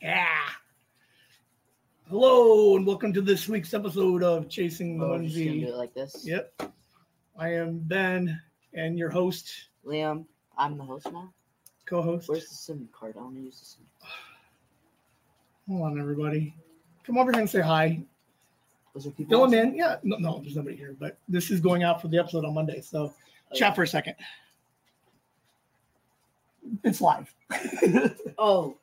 Yeah. Hello and welcome to this week's episode of Chasing the Oh, just gonna do it like this. Yep. I am Ben and your host, Liam, I'm the host now. co-host. Where's the SIM card? I want to use the SIM. Hold on, everybody. Come over here and say hi. Was there people? Fill them in. Yeah. No, no, there's nobody here, but this is going out for the episode on Monday. So Oh, chat for a second. It's live. Oh.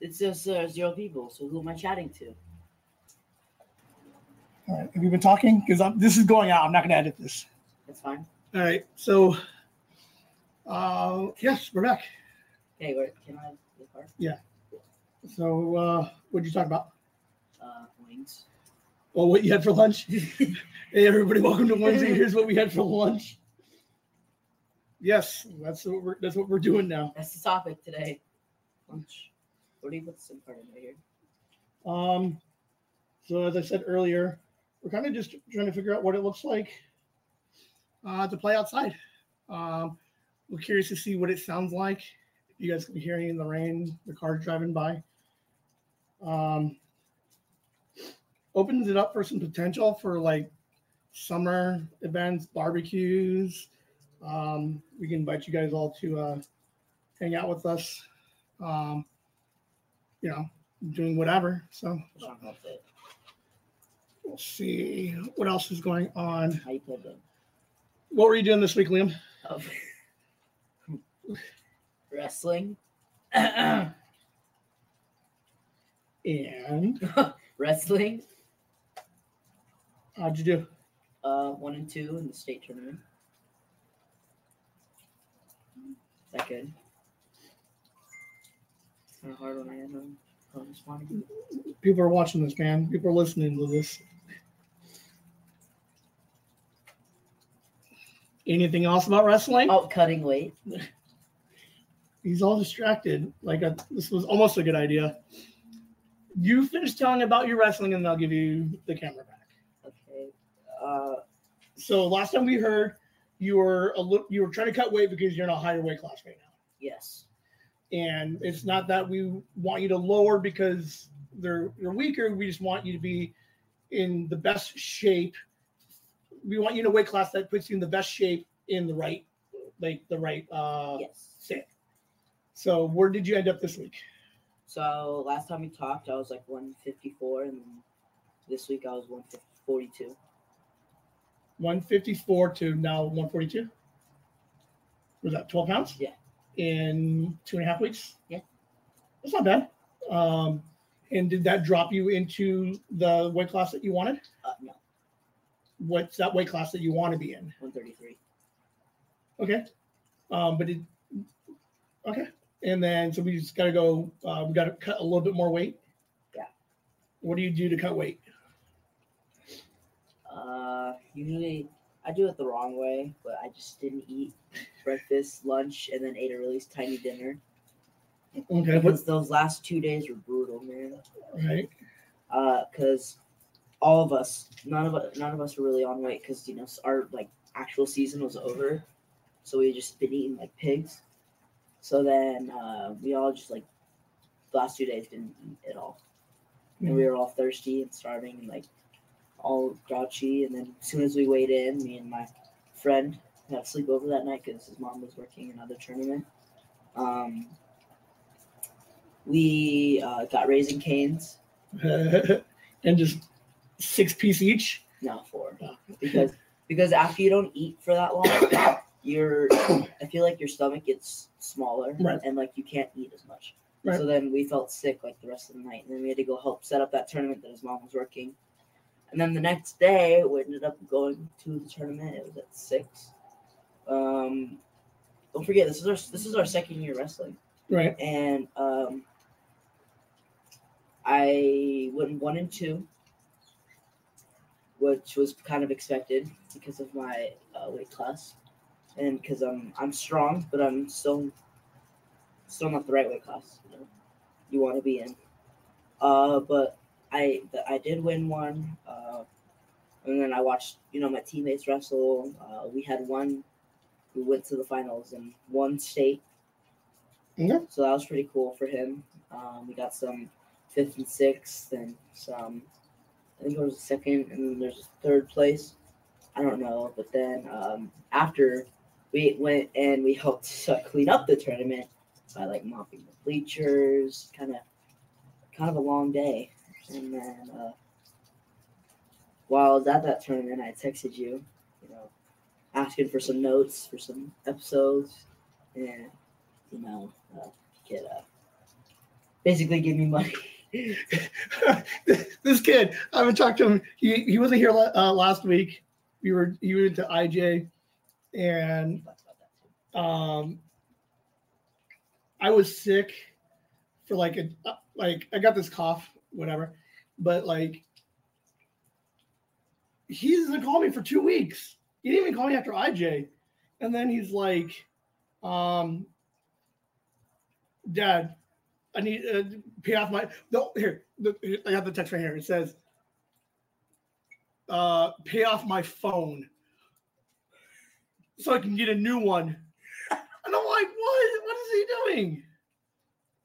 It says uh, zero people. So who am I chatting to? All right. Have you been talking? Because this is going out. I'm not going to edit this. That's fine. All right. So, uh, yes, we're back. Okay, where can I card? So, uh, what did you talk about? Uh, wings. Well, what you had for lunch? hey, everybody, welcome to Wednesday. Here's what we had for lunch. Yes, that's what we're that's what we're doing now. That's the topic today. Lunch. Put the SIM card in here? Um, so as I said earlier, we're kind of just trying to figure out what it looks like uh, to play outside. Um, we're curious to see what it sounds like. You guys can be hearing in the rain, the cars driving by. Um, opens it up for some potential for like summer events, barbecues. Um, we can invite you guys all to uh, hang out with us. Um, you know, doing whatever. So What's wrong with it? we'll see what else is going on. How you play the What were you doing this week, Liam? oh. wrestling? And wrestling? how'd you do? Uh, one and two in the state tournament. Is that good? Kind of hard when I am responding. People are watching this, man. People are listening to this. Anything else about wrestling? Oh, cutting weight. He's all distracted. Like a, this was almost a good idea. You finish telling about your wrestling, and I'll give you the camera back. Okay. Uh, So last time we heard, you were a little, you were trying to cut weight because you're in a higher weight class right now. yes. And it's not that we want you to lower because they're you're weaker. We just want you to be in the best shape. We want you in a weight class that puts you in the best shape in the right, like the right uh Yes. set. So where did you end up this week? So last time we talked, I was like 154, and this week I was 142. 154 to now 142. Was that 12 pounds? Yeah. In two and a half weeks? Yeah. That's not bad. Um, and did that drop you into the weight class that you wanted? Uh, no, what's that weight class that you want to be in? 133. Okay. Um, but it okay. And then so we just gotta go uh, we gotta cut a little bit more weight. Yeah. What do you do to cut weight? Uh, usually I do it the wrong way, but I just didn't eat breakfast, lunch, and then ate a really tiny dinner. Okay, Because those last two days were brutal, man. right. Uh, because all of us, none of us, none of us were really on weight because you know our like actual season was over, so we just been eating like pigs. So then uh, we all just like the last two days didn't eat at all, and we were all thirsty and starving and like all grouchy. And then as soon as we weighed in, me and my friend had to sleep over that night because his mom was working another tournament. Um, we uh, got Raising Cane's. and just six piece each. No, four. Oh. Because because after you don't eat for that long, your I feel like your stomach gets smaller Right. and like you can't eat as much. Right. So then we felt sick like the rest of the night, and then we had to go help set up that tournament that his mom was working. And then the next day, we ended up going to the tournament. It was at six. Um, don't forget this is our this is our second year wrestling Right. and um, I went one and two, which was kind of expected because of my uh, weight class, and because I'm I'm strong, but I'm still still not the right weight class. You know, you want to be in. Uh, but I I did win one, uh, and then I watched you know my teammates wrestle. Uh, we had one who went to the finals in one state Yeah. So that was pretty cool for him. Um, we got some fifth and sixth, and some. I think it was second, and then there's a third place. I don't know, but then um, after we went and we helped uh, clean up the tournament by like mopping the bleachers, kind of, kind of a long day. And then uh, while I was at that tournament, I texted you, asking for some notes for some episodes, and you know, uh, get uh, basically give me money. this kid, I haven't talked to him. He he wasn't here uh, last week. We were he went to IJ, and um, I was sick for like a uh, like I got this cough, whatever, but like he doesn't call me for two weeks. He didn't even call me after IJ, and then he's like, um, Dad, I need uh, to pay off my no here. The, I got the text right here. It says, uh, "Pay off my phone, so I can get a new one." And I'm like, "What? What is he doing?"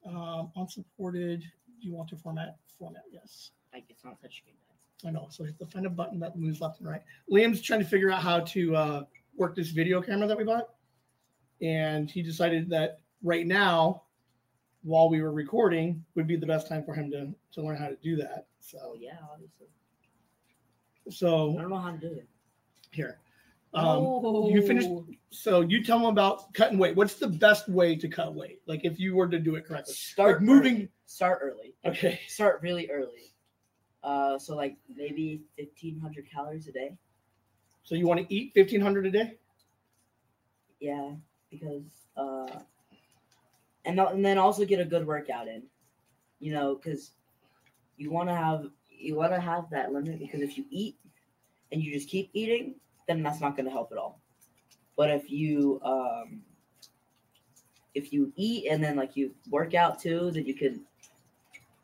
Um, unsupported. Do you want to format? Format, yes. Like it's not touchscreen. I know. So have to find a button that moves left and right. Liam's trying to figure out how to uh, work this video camera that we bought, and he decided that right now, while we were recording, would be the best time for him to to learn how to do that. Oh So, yeah, obviously. So, I don't know how to do it. here, um, you finished. So you tell him about cutting weight. What's the best way to cut weight? Like if you were to do it correctly, Start like moving. early. Start early. Okay. Start really early. Uh, so like maybe fifteen hundred calories a day. So you want to eat fifteen hundred a day? Yeah, because uh, and and then also get a good workout in. You know, because you want to have you want to have that limit because if you eat and you just keep eating, then that's not going to help at all. But if you um, if you eat and then like you work out too, then you can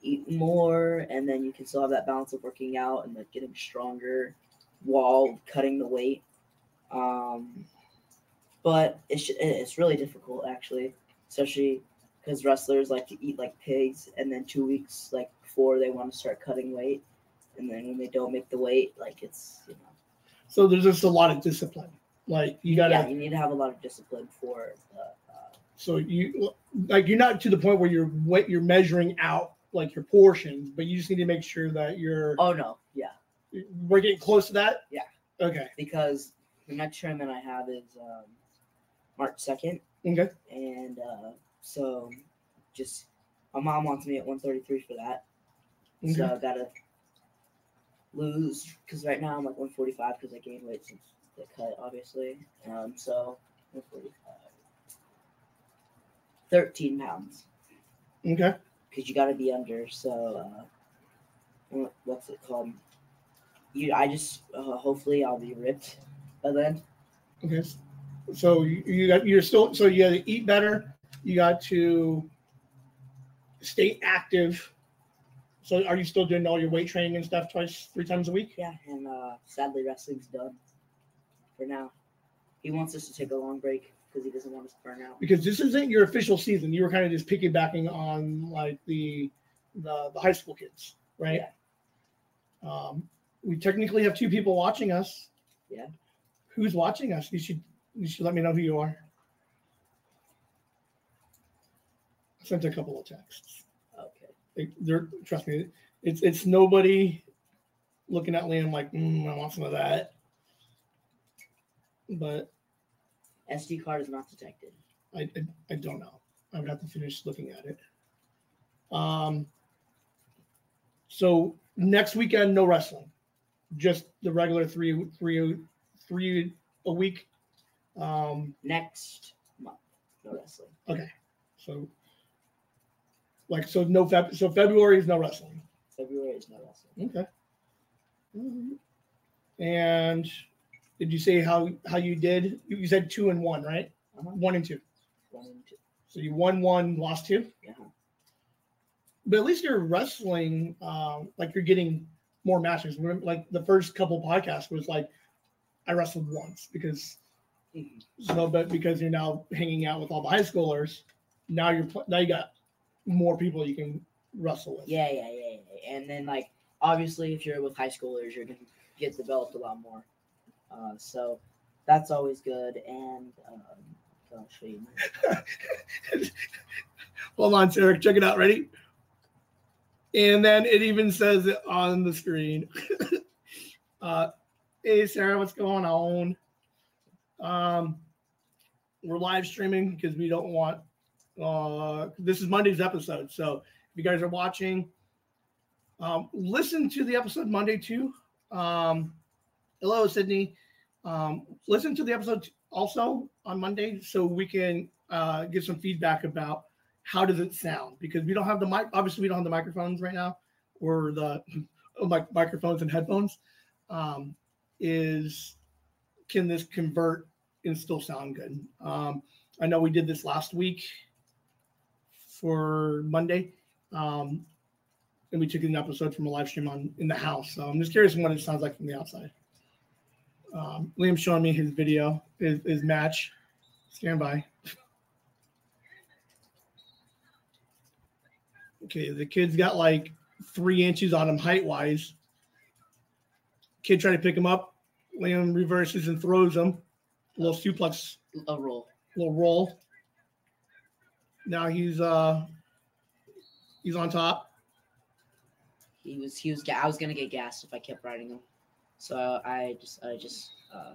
eat more and then you can still have that balance of working out and like getting stronger while cutting the weight. Um, but it's it's really difficult actually, especially because wrestlers like to eat like pigs, and then two weeks like before they want to start cutting weight, and then when they don't make the weight, like it's you know So there's just a lot of discipline. Like you gotta. yeah you need to have a lot of discipline for the, uh, So you like you're not to the point where you're what you're measuring out like your portions, but you just need to make sure that you're oh no yeah we're getting close to that. Yeah. Okay. because the next tournament I have is um, March second, Okay. and uh, so just my mom wants me at one thirty three for that. So Okay. I gotta lose because right now I'm like 145 because I gained weight since the cut, obviously. Um, so 145, 13 pounds Okay. Because you gotta be under. So uh, what's it called? You, I just uh, hopefully I'll be ripped by then. Okay. So you, you got you're still so you got to eat better. You got to stay active. So are you still doing all your weight training and stuff twice, three times a week? Yeah, and uh, sadly wrestling's done for now. He wants us to take a long break because he doesn't want us to burn out. Because this isn't your official season. You were kind of just piggybacking on like the the, the high school kids, right? Um, we technically have two people watching us. Yeah. Who's watching us? You should you should let me know who you are. I sent a couple of texts. Okay. They, they're trust me, it's it's nobody looking at Liam like mm, I want some of that. But SD card is not detected. I, I I don't know. I would have to finish looking at it. Um. So next weekend, no wrestling, just the regular three three three a week. Um. Next month, no wrestling. Okay, so like so no Feb so February is no wrestling. February is no wrestling. Okay. Mhm. And did you say how how you did? You said two and one, right? Uh-huh. One and two. One and two. So you won one, lost two. Yeah. But at least you're wrestling, um, like you're getting more matches. Like the first couple podcasts was like, I wrestled once because Mhm. so, but because you're now hanging out with all the high schoolers, now you're now you got more people you can wrestle with. Yeah, yeah, yeah, yeah. And then like obviously, if you're with high schoolers, you're gonna get developed a lot more. Uh, so that's always good. And um, I'll show you. Hold on, Sarah. Check it out. Ready? And then it even says it on the screen. uh, hey, Sarah, what's going on? Um, we're live streaming because we don't want. Uh, this is Monday's episode, so if you guys are watching, um, listen to the episode Monday too. Um, hello, Sydney. Um, listen to the episode also on Monday so we can uh, get some feedback about how does it sound? Because we don't have the mic obviously we don't have the microphones right now or the mic- microphones and headphones. Um, is can this convert and still sound good? Um, i know we did this last week for monday um, and we took an episode from a live stream on in the house. So i'm just curious what it sounds like from the outside um, liam's showing me his video his, his match stand by Okay, the kid's got like three inches on him height wise. Kid trying to pick him up. Liam reverses and throws him. A little suplex, a roll. A little roll. Now he's uh he's on top. He was he was. I was gonna get gassed if I kept riding him, so I just I just uh,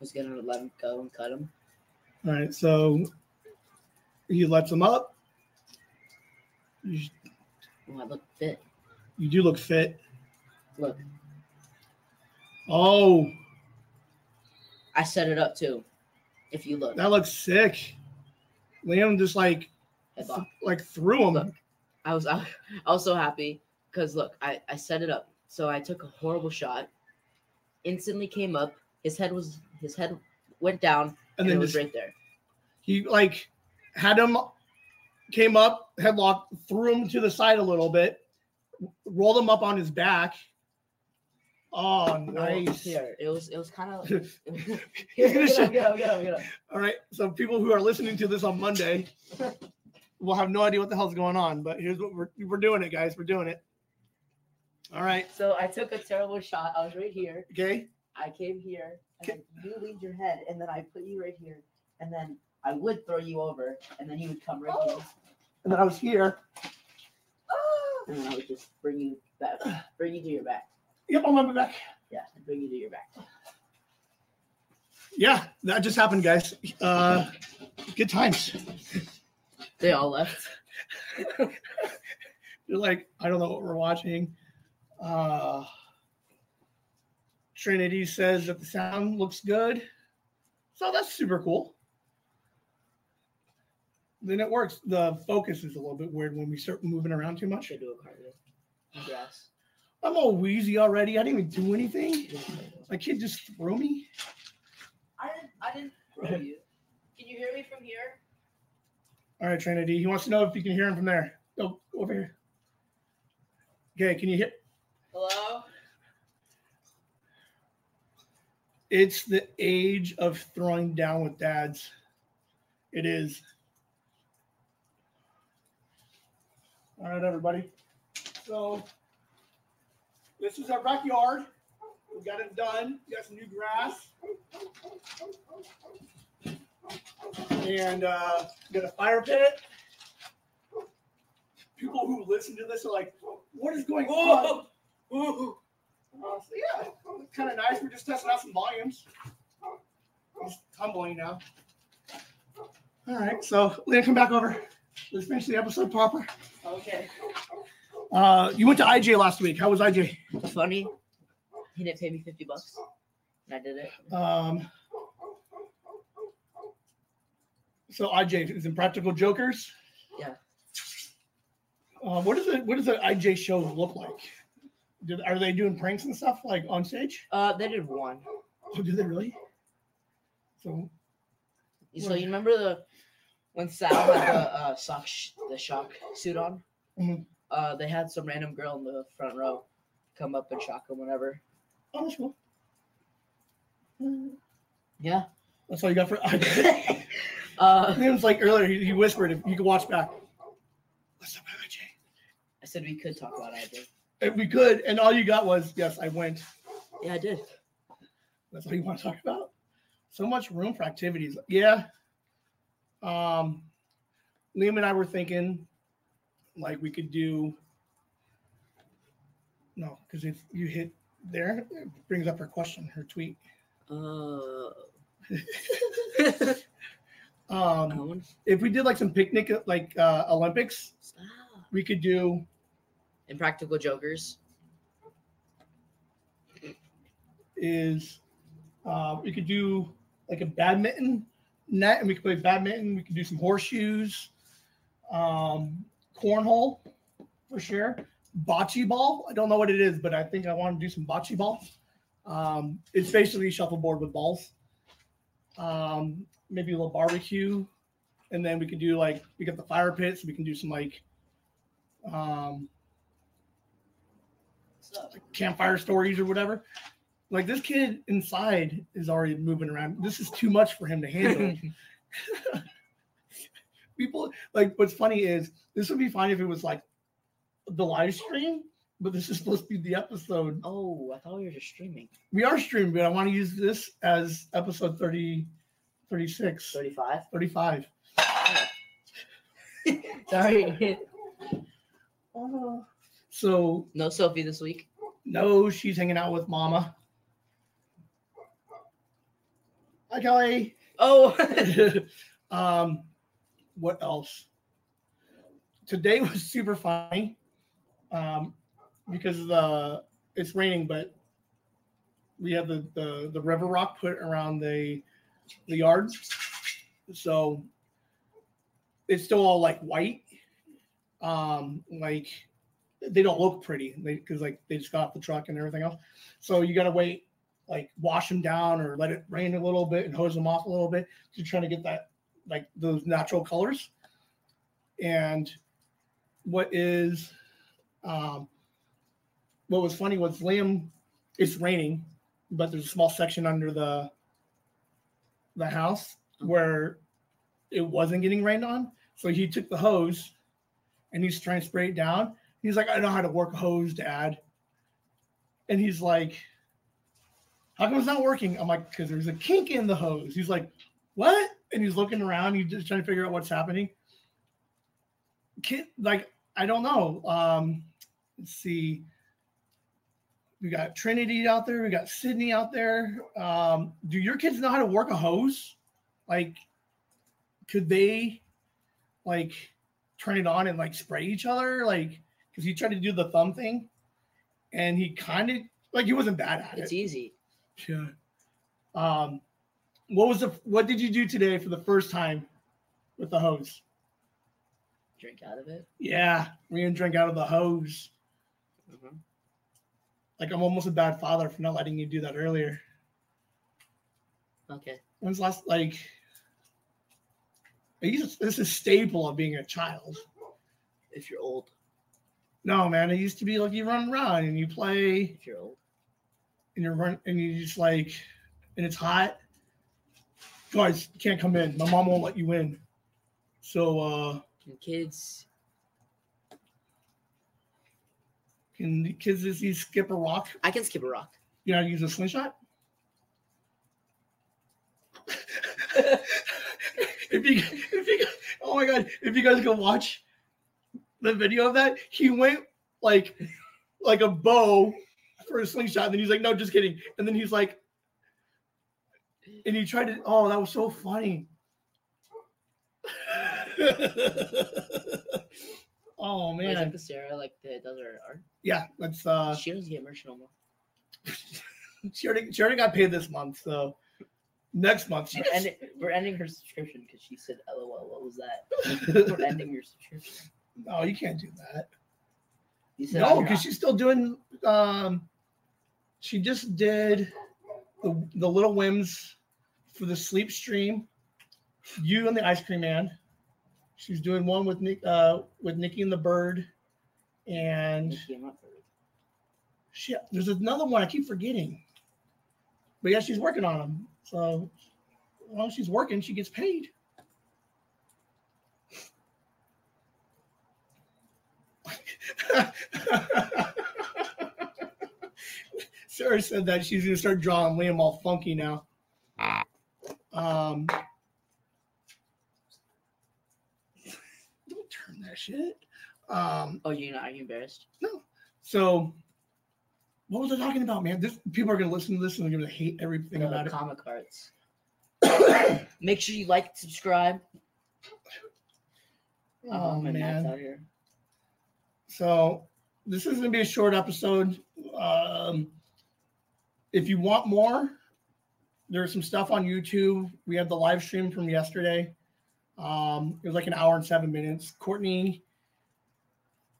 was gonna let him go and cut him. All right, so he lets him up. You, Oh, I look fit. you do look fit. Look, Oh, I set it up too. If you look, that looks sick. Liam just like headlock. like threw him. Look. I was I, I was so happy because look, I I set it up. So I took a horrible shot. Instantly came up. His head was his head went down and and, then it was just right there. he like had him came up headlock threw him to the side a little bit rolled him up on his back oh nice Here, it was it was kind of. Here, get up, get up, get up, get up. all right so people who are listening to this on monday will have no idea what the hell's going on but here's what we're we're doing it guys we're doing it all right So I took a terrible shot. I was right here. okay I came here, and then you leaned your head, and then I put you right here, and then I would throw you over, and then you would come right here, and then i was here and then I would just bring you back, bring you to your back. yep i'm on my back Yeah, and bring you to your back. yeah that just happened guys uh good times They all left. You're like, I don't know what we're watching. Uh, Trinity says that the sound looks good. So that's super cool. Then it works. The focus is a little bit weird when we start moving around too much. Should do a cardio. Yes. I'm all wheezy already. I didn't even do anything. My kid just threw me. I didn't. I didn't throw you. Can you hear me from here? All right, Trinity. He wants to know if you can hear him from there. Go over here. Okay, can you hear? Hello. It's the age of throwing down with dads. It is. All right, everybody. So this is our backyard. We got it done. We got some new grass. And uh, got a fire pit. People who listen to this are like, what is going on? Whoa. Uh, so yeah, it's kind of nice. We're just testing out some volumes. It's tumbling now. All right, so Leah, come back over. Let's finish the episode proper. Okay. Uh, you went to IJ last week. How was IJ? Funny. He didn't pay me fifty bucks, I did it. Um, so IJ is Impractical Jokers. Yeah. Uh, what does it? What does the IJ show look like? Did, are they doing pranks and stuff like on stage? Uh, they did one. Oh, do they really? So So you remember the when Sal had the uh, sock sh- the shock suit on? Mhm. Uh, they had some random girl in the front row come up and shock him whenever. oh, that's cool. Yeah. That's all you got for. Uh, It was like earlier. He, he whispered. If you could watch back. What's up, IJ? I said we could talk about IJ. If we could, and all you got was yes, I went. Yeah, I did. That's all you want to talk about. So much room for activities. Yeah. Um, Liam and I were thinking, like we could do. No, because if you hit there, it brings up her question, her tweet. Uh, Um, if we did like some picnic, like uh, Olympics, stop. we could do. Impractical Jokers. Is uh, we could do like a badminton net, and we could play badminton. We could do some horseshoes, um, cornhole for sure. Bocce ball. I don't know what it is, but I think I want to do some bocce ball. Um, it's basically shuffleboard with balls. Um, maybe a little barbecue, and then we could do like we got the fire pits. we can do some like um, campfire stories or whatever. Like this kid inside is already moving around. This is too much for him to handle. People like what's funny is this would be fine if it was like the live stream, but this is supposed to be the episode. oh, I thought we were just streaming. We are streaming, but I want to use this as episode 30, 36, 35. 35. Sorry. Oh. So no Sophie this week. no, she's hanging out with mama. Hi Kelly. Oh, um, what else? Today was super funny um, because the it's raining, but we have the, the the river rock put around the the yard, so it's still all like white. Um, like they don't look pretty because like they just got off the truck and everything else. So you gotta wait like wash them down or let it rain a little bit and hose them off a little bit to try to get that like those natural colors. And what is um what was funny was Liam it's raining, but there's a small section under the the house where it wasn't getting rained on. So he took the hose and he's trying to spray it down. He's like, I know how to work a hose, Dad. And he's like, how come it's not working? I'm like, because there's a kink in the hose. He's like, what? And he's looking around. He's just trying to figure out what's happening. Kid, like, I don't know. Um, let's see. We got Trinity out there. We got Sydney out there. Um, do your kids know how to work a hose? Like, could they, like, turn it on and like spray each other? Like, because he tried to do the thumb thing, and he kind of like he wasn't bad at it's it. It's easy. Yeah. Um, what was the what did you do today for the first time with the hose? Drink out of it. Yeah, we didn't drink out of the hose. Mhm. Like I'm almost a bad father for not letting you do that earlier. Okay. When's last like? I used to- this is staple of being a child. If you're old. No, man, it used to be like you run around and you play If you're old. and you're run and you just like and it's hot. Guys, you can't come in. My mom won't let you in. So uh And kids. can the kids just use skip a rock? I can skip a rock. You know how to use a slingshot? if you if you oh my god, if you guys can watch the video of that, he went like like a bow for a slingshot, and then he's like, no, just kidding. And then he's like, and he tried to oh, that was so funny. oh Wait, is that man. the Sarah like that does her art? Yeah, that's uh she doesn't get merch no more. she already she already got paid this month, so next month We're ending, we're ending her subscription because she said, "LOL, what was that?" We're ending your subscription. No, you can't do that. You said, No, because she's still doing. Um, she just did the the Little Whims for the sleep stream. You and the Ice Cream Man. She's doing one with Nick, uh, with Nikki and the Bird, and Nikki, not for she, there's another one I keep forgetting. But yeah, she's working on them. So as long as she's working, she gets paid. Sarah said that she's gonna start drawing Liam all funky now. Um, don't turn that shit. Um, Oh, you not? Are you embarrassed? No. So what was I talking about, man? This people are gonna listen to this and they're gonna hate everything The about it. comic cards. Make sure you like, subscribe. Oh, my man. Out here. So this is gonna be a short episode. Um, if you want more, there's some stuff on YouTube. We have the live stream from yesterday. Um, it was like an hour and seven minutes. Courtney,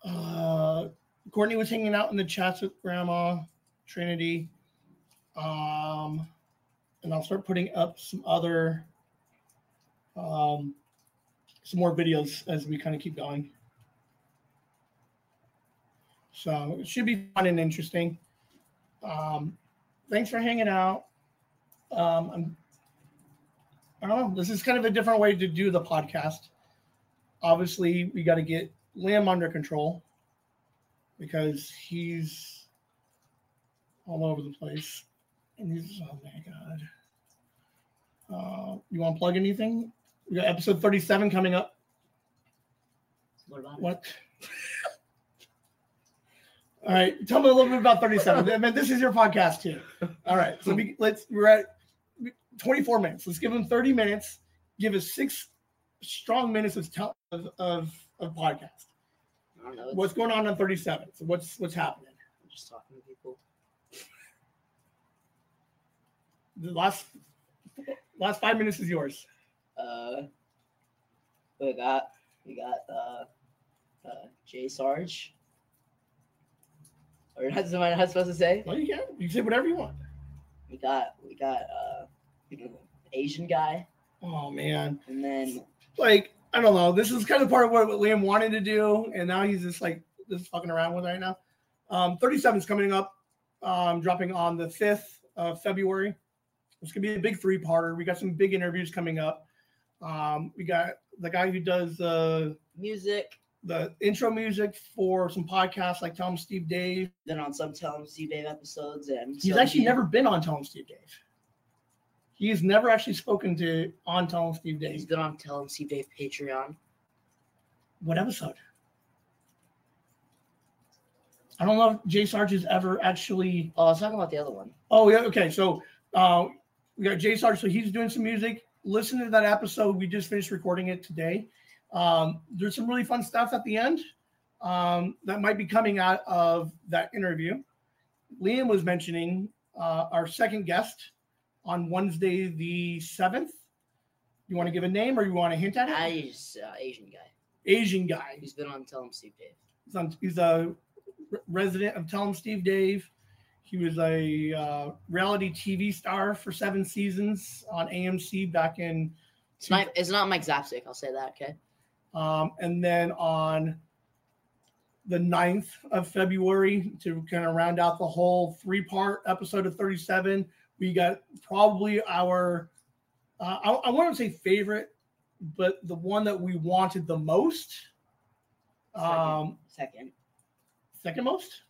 uh, Courtney was hanging out in the chats with Grandma Trinity. Um, and I'll start putting up some other, um, some more videos as we kind of keep going. So it should be fun and interesting. Um, thanks for hanging out. Um, I'm, I don't know. This is kind of a different way to do the podcast. Obviously, we got to get Liam under control because he's all over the place. And he's, oh my God. Uh, you want to plug anything? We got episode 37 coming up. What about? What? All right, tell me a little bit about 37. I mean, this is your podcast too. All right, so we, let's we're at 24 minutes. Let's give them 30 minutes. Give us six strong minutes of of, of, of podcast. I don't know. What's going on on 37? So what's what's happening? I'm just talking to people. The last last five minutes is yours. Uh, we got we got uh, uh, Jay Sarge. Or that's what I'm not supposed to say. Well, you can you can say whatever you want. We got we got uh, Asian guy, Oh man, and then like I don't know. This is kind of part of what, what Liam wanted to do, and now he's just like just fucking around with it right now. Um, 37 is coming up, um, dropping on the 5th of February. It's gonna be a big three-parter. We got some big interviews coming up. Um, we got the guy who does uh, music. The intro music for some podcasts like Tell 'em Steve Dave. Then on some Tell 'em Steve Dave episodes, and He's some actually he- never been on Tell 'em Steve Dave. He's never actually spoken to on Tell 'em Steve Dave. He's been on Tell 'em Steve Dave Patreon. What episode? I don't know if Jay Sarge has ever actually. Oh, I was talking about the other one. Oh yeah, okay. So uh, we got Jay Sarge. So he's doing some music. Listen to that episode. We just finished recording it today. Um, there's some really fun stuff at the end um, that might be coming out of that interview. Liam was mentioning uh, our second guest on Wednesday the seventh. You want to give a name or you want to hint at it? Just uh, Asian guy. Asian guy. He's been on Tell 'em Steve Dave. He's, on, he's a re- resident of Tell 'em Steve Dave. He was a uh, reality TV star for seven seasons on AMC back in, It's not. It's not Mike Zapcic. I'll say that. Okay. Um, and then on the 9th of February to kind of round out the whole three part episode of 37. We got probably our, uh, I, I want to say favorite, but the one that we wanted the most. Second. Um, Second. second most.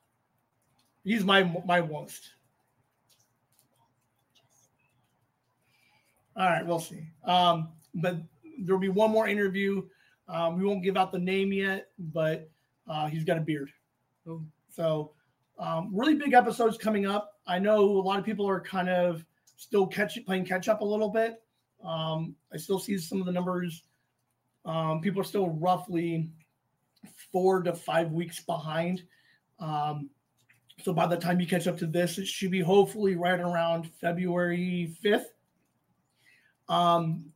He's my my most. All right, we'll see. Um, but there'll be one more interview. Um, we won't give out the name yet, but uh, he's got a beard. Oh. So, um, really big episodes coming up. I know a lot of people are kind of still catch playing catch up a little bit. Um, I still see some of the numbers. Um, people are still roughly four to five weeks behind. Um, so by the time you catch up to this, it should be hopefully right around February 5th. Um,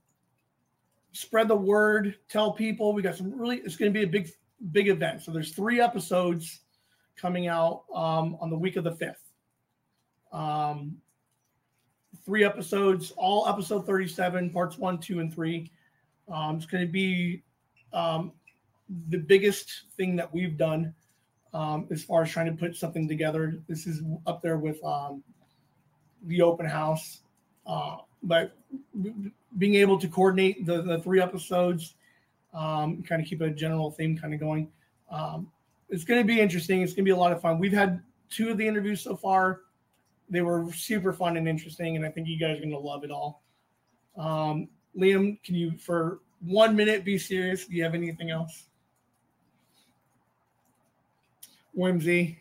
spread the word, tell people we got some really, it's going to be a big, big event. So there's three episodes coming out um, on the week of the 5th. Um, three episodes, all episode 37, parts one, two, and three. Um, it's going to be um, the biggest thing that we've done um, as far as trying to put something together. This is up there with um, the open house, uh, but being able to coordinate the, the three episodes, um, kind of keep a general theme kind of going. Um, it's going to be interesting. It's going to be a lot of fun. We've had two of the interviews so far. They were super fun and interesting, and I think you guys are going to love it all. Um, Liam, can you, for one minute, be serious? Do you have anything else? Whimsy.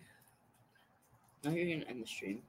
Now you're gonna end the stream.